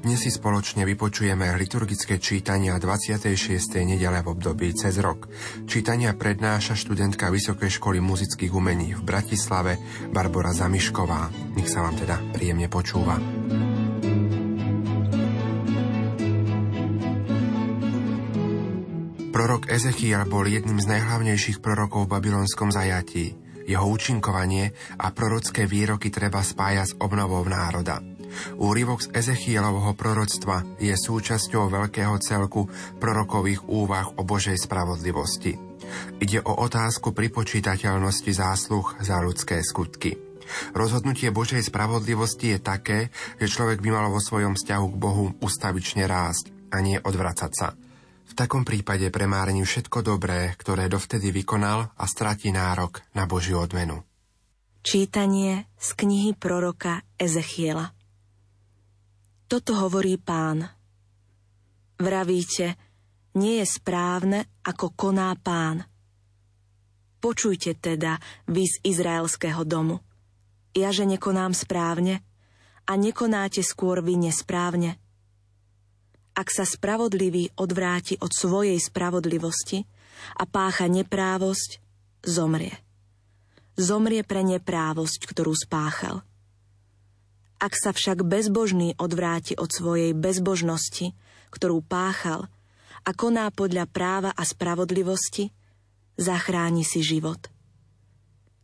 Dnes si spoločne vypočujeme liturgické čítania 26. nedele v období cez rok. Čítania prednáša študentka Vysokej školy muzických umení v Bratislave Barbara Zamišková. Nech sa vám teda príjemne počúva. Prorok Ezechiel bol jedným z najhlavnejších prorokov v babylonskom zajatí. Jeho účinkovanie a prorocké výroky treba spájať s obnovou národa. Úrivok z Ezechielovho proroctva je súčasťou veľkého celku prorokových úvah o Božej spravodlivosti. Ide o otázku pripočítateľnosti zásluh za ľudské skutky. Rozhodnutie Božej spravodlivosti je také, že človek by mal vo svojom vzťahu k Bohu ustavične rásť a nie odvracať sa. V takom prípade premárni všetko dobré, ktoré dovtedy vykonal a stratí nárok na Božiu odmenu. Čítanie z knihy proroka Ezechiela toto hovorí pán. Vravíte, nie je správne, ako koná pán. Počujte teda, vy z izraelského domu. Ja, že nekonám správne a nekonáte skôr vy nesprávne. Ak sa spravodlivý odvráti od svojej spravodlivosti a pácha neprávosť, zomrie. Zomrie pre neprávosť, ktorú spáchal – ak sa však bezbožný odvráti od svojej bezbožnosti, ktorú páchal, a koná podľa práva a spravodlivosti, zachráni si život.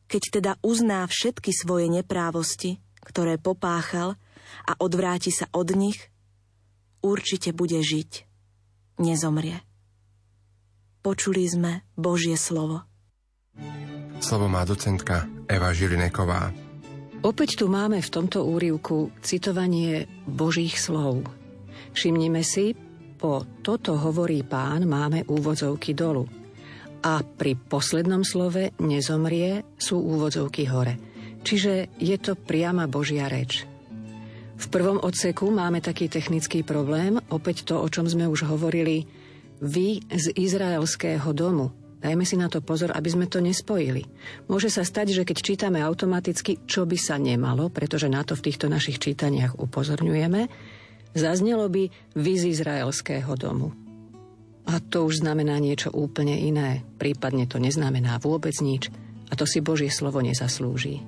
Keď teda uzná všetky svoje neprávosti, ktoré popáchal a odvráti sa od nich, určite bude žiť. Nezomrie. Počuli sme Božie slovo. Slovo má docentka Eva Žilineková. Opäť tu máme v tomto úrivku citovanie Božích slov. Všimnime si, po toto hovorí pán máme úvodzovky dolu. A pri poslednom slove nezomrie sú úvodzovky hore. Čiže je to priama Božia reč. V prvom odseku máme taký technický problém, opäť to, o čom sme už hovorili, vy z izraelského domu, Dajme si na to pozor, aby sme to nespojili. Môže sa stať, že keď čítame automaticky, čo by sa nemalo, pretože na to v týchto našich čítaniach upozorňujeme, zaznelo by z izraelského domu. A to už znamená niečo úplne iné, prípadne to neznamená vôbec nič a to si Božie slovo nezaslúži.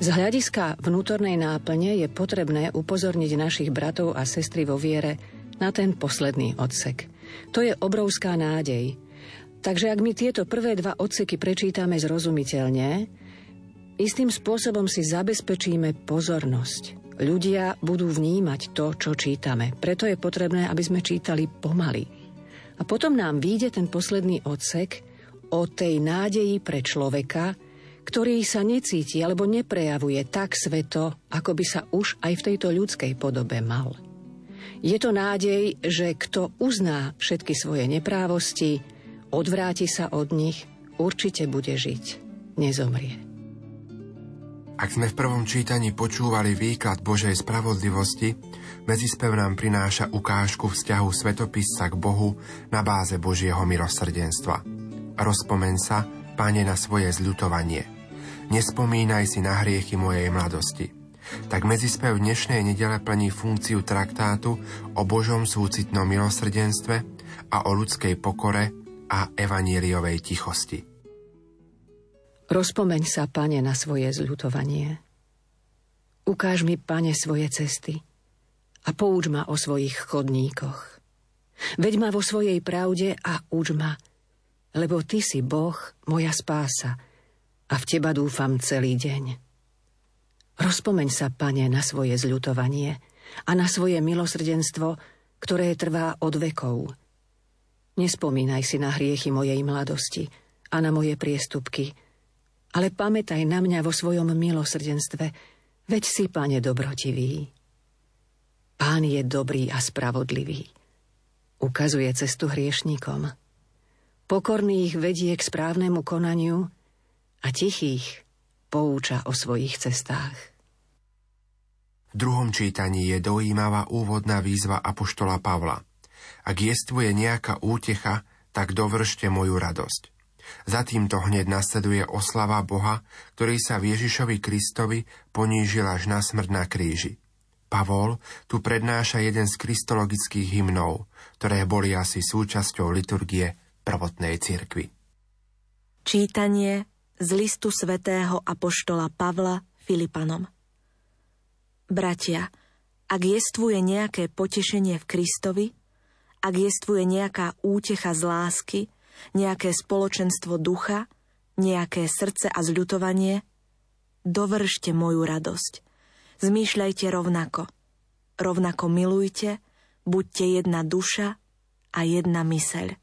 Z hľadiska vnútornej náplne je potrebné upozorniť našich bratov a sestry vo viere na ten posledný odsek. To je obrovská nádej, Takže ak my tieto prvé dva odseky prečítame zrozumiteľne, istým spôsobom si zabezpečíme pozornosť. Ľudia budú vnímať to, čo čítame. Preto je potrebné, aby sme čítali pomaly. A potom nám vyjde ten posledný odsek o tej nádeji pre človeka, ktorý sa necíti alebo neprejavuje tak sveto, ako by sa už aj v tejto ľudskej podobe mal. Je to nádej, že kto uzná všetky svoje neprávosti, odvráti sa od nich, určite bude žiť, nezomrie. Ak sme v prvom čítaní počúvali výklad Božej spravodlivosti, medzispev nám prináša ukážku vzťahu svetopisca k Bohu na báze Božieho milosrdenstva. Rozpomen sa, Pane, na svoje zľutovanie. Nespomínaj si na hriechy mojej mladosti. Tak medzispev dnešnej nedele plní funkciu traktátu o Božom súcitnom milosrdenstve a o ľudskej pokore a evanieliovej tichosti. Rozpomeň sa, pane, na svoje zľutovanie. Ukáž mi, pane, svoje cesty a pouč ma o svojich chodníkoch. Veď ma vo svojej pravde a uč ma, lebo ty si Boh, moja spása, a v teba dúfam celý deň. Rozpomeň sa, pane, na svoje zľutovanie a na svoje milosrdenstvo, ktoré trvá od vekov – Nespomínaj si na hriechy mojej mladosti a na moje priestupky, ale pamätaj na mňa vo svojom milosrdenstve, veď si, Pane, dobrotivý. Pán je dobrý a spravodlivý. Ukazuje cestu hriešnikom. Pokorný ich vedie k správnemu konaniu a tichých pouča o svojich cestách. V druhom čítaní je dojímavá úvodná výzva Apoštola Pavla. Ak jestvuje nejaká útecha, tak dovršte moju radosť. Za týmto hneď nasleduje oslava Boha, ktorý sa v Ježišovi Kristovi ponížil až na smrť na kríži. Pavol tu prednáša jeden z kristologických hymnov, ktoré boli asi súčasťou liturgie prvotnej cirkvy. Čítanie z listu svätého Apoštola Pavla Filipanom Bratia, ak jestvuje nejaké potešenie v Kristovi, ak jestvuje nejaká útecha z lásky, nejaké spoločenstvo ducha, nejaké srdce a zľutovanie, dovržte moju radosť. Zmýšľajte rovnako. Rovnako milujte, buďte jedna duša a jedna myseľ.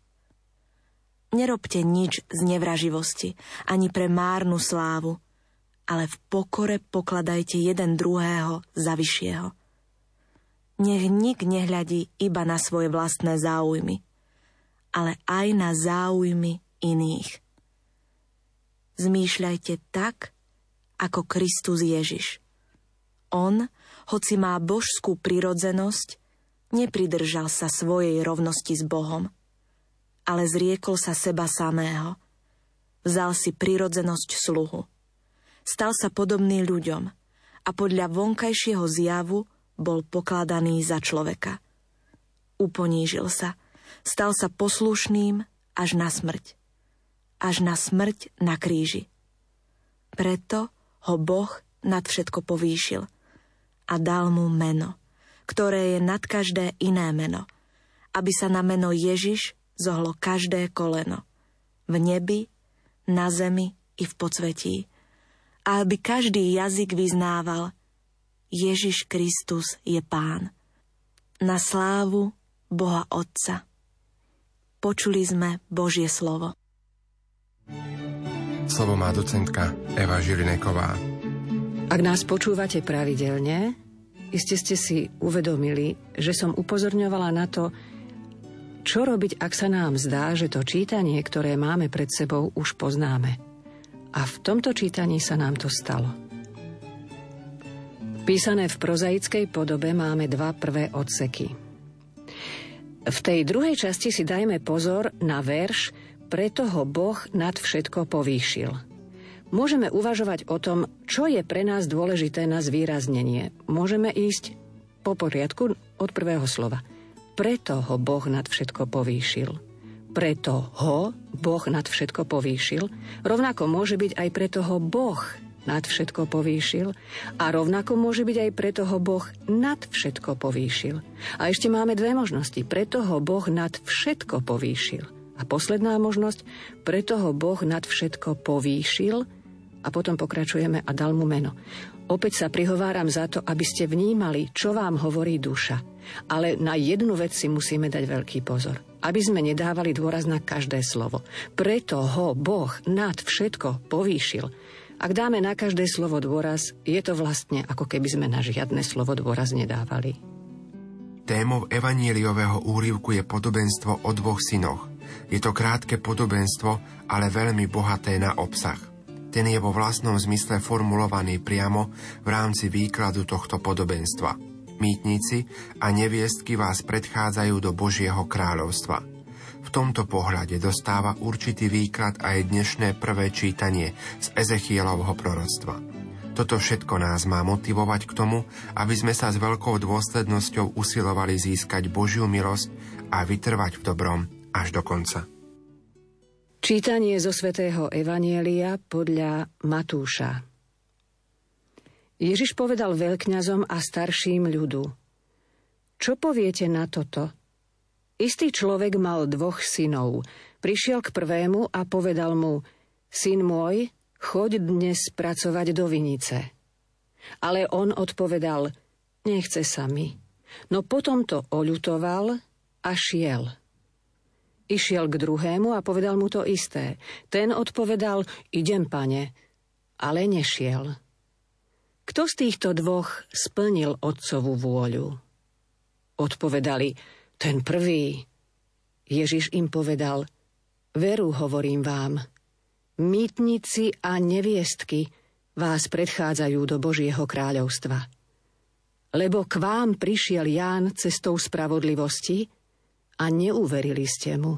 Nerobte nič z nevraživosti, ani pre márnu slávu, ale v pokore pokladajte jeden druhého za vyššieho. Nech nik nehľadí iba na svoje vlastné záujmy, ale aj na záujmy iných. Zmýšľajte tak, ako Kristus Ježiš. On, hoci má božskú prirodzenosť, nepridržal sa svojej rovnosti s Bohom, ale zriekol sa seba samého. Vzal si prirodzenosť sluhu. Stal sa podobný ľuďom a podľa vonkajšieho zjavu bol pokladaný za človeka. Uponížil sa – stal sa poslušným až na smrť. Až na smrť na kríži. Preto ho Boh nad všetko povýšil a dal mu meno, ktoré je nad každé iné meno, aby sa na meno Ježiš zohlo každé koleno. V nebi, na zemi i v podsvetí. A aby každý jazyk vyznával Ježiš Kristus je Pán. Na slávu Boha Otca. Počuli sme Božie slovo. Slovo má docentka Eva Žilineková. Ak nás počúvate pravidelne, iste ste si uvedomili, že som upozorňovala na to, čo robiť, ak sa nám zdá, že to čítanie, ktoré máme pred sebou, už poznáme. A v tomto čítaní sa nám to stalo. Písané v prozaickej podobe máme dva prvé odseky. V tej druhej časti si dajme pozor na verš Preto ho Boh nad všetko povýšil. Môžeme uvažovať o tom, čo je pre nás dôležité na zvýraznenie. Môžeme ísť po poriadku od prvého slova. Preto ho Boh nad všetko povýšil. Preto ho Boh nad všetko povýšil. Rovnako môže byť aj preto ho Boh nad všetko povýšil a rovnako môže byť aj preto ho Boh nad všetko povýšil. A ešte máme dve možnosti. Preto ho Boh nad všetko povýšil. A posledná možnosť, preto ho Boh nad všetko povýšil a potom pokračujeme a dal mu meno. Opäť sa prihováram za to, aby ste vnímali, čo vám hovorí duša. Ale na jednu vec si musíme dať veľký pozor. Aby sme nedávali dôraz na každé slovo. Preto ho Boh nad všetko povýšil. Ak dáme na každé slovo dôraz, je to vlastne ako keby sme na žiadne slovo dôraz nedávali. Témou evaníliového úrivku je podobenstvo o dvoch synoch. Je to krátke podobenstvo, ale veľmi bohaté na obsah. Ten je vo vlastnom zmysle formulovaný priamo v rámci výkladu tohto podobenstva. Mýtnici a neviestky vás predchádzajú do Božieho kráľovstva – v tomto pohľade dostáva určitý výklad aj dnešné prvé čítanie z Ezechielovho proroctva. Toto všetko nás má motivovať k tomu, aby sme sa s veľkou dôslednosťou usilovali získať Božiu milosť a vytrvať v dobrom až do konca. Čítanie zo svätého Evanielia podľa Matúša Ježiš povedal veľkňazom a starším ľudu Čo poviete na toto? Istý človek mal dvoch synov. Prišiel k prvému a povedal mu, syn môj, choď dnes pracovať do vinice. Ale on odpovedal, nechce sa mi. No potom to oľutoval a šiel. Išiel k druhému a povedal mu to isté. Ten odpovedal, idem, pane, ale nešiel. Kto z týchto dvoch splnil otcovú vôľu? Odpovedali, ten prvý. Ježiš im povedal, veru hovorím vám, mýtnici a neviestky vás predchádzajú do Božieho kráľovstva. Lebo k vám prišiel Ján cestou spravodlivosti a neuverili ste mu.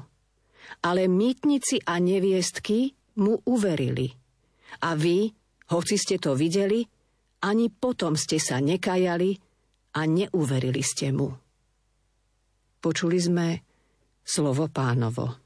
Ale mýtnici a neviestky mu uverili. A vy, hoci ste to videli, ani potom ste sa nekajali a neuverili ste mu. Počuli sme slovo pánovo.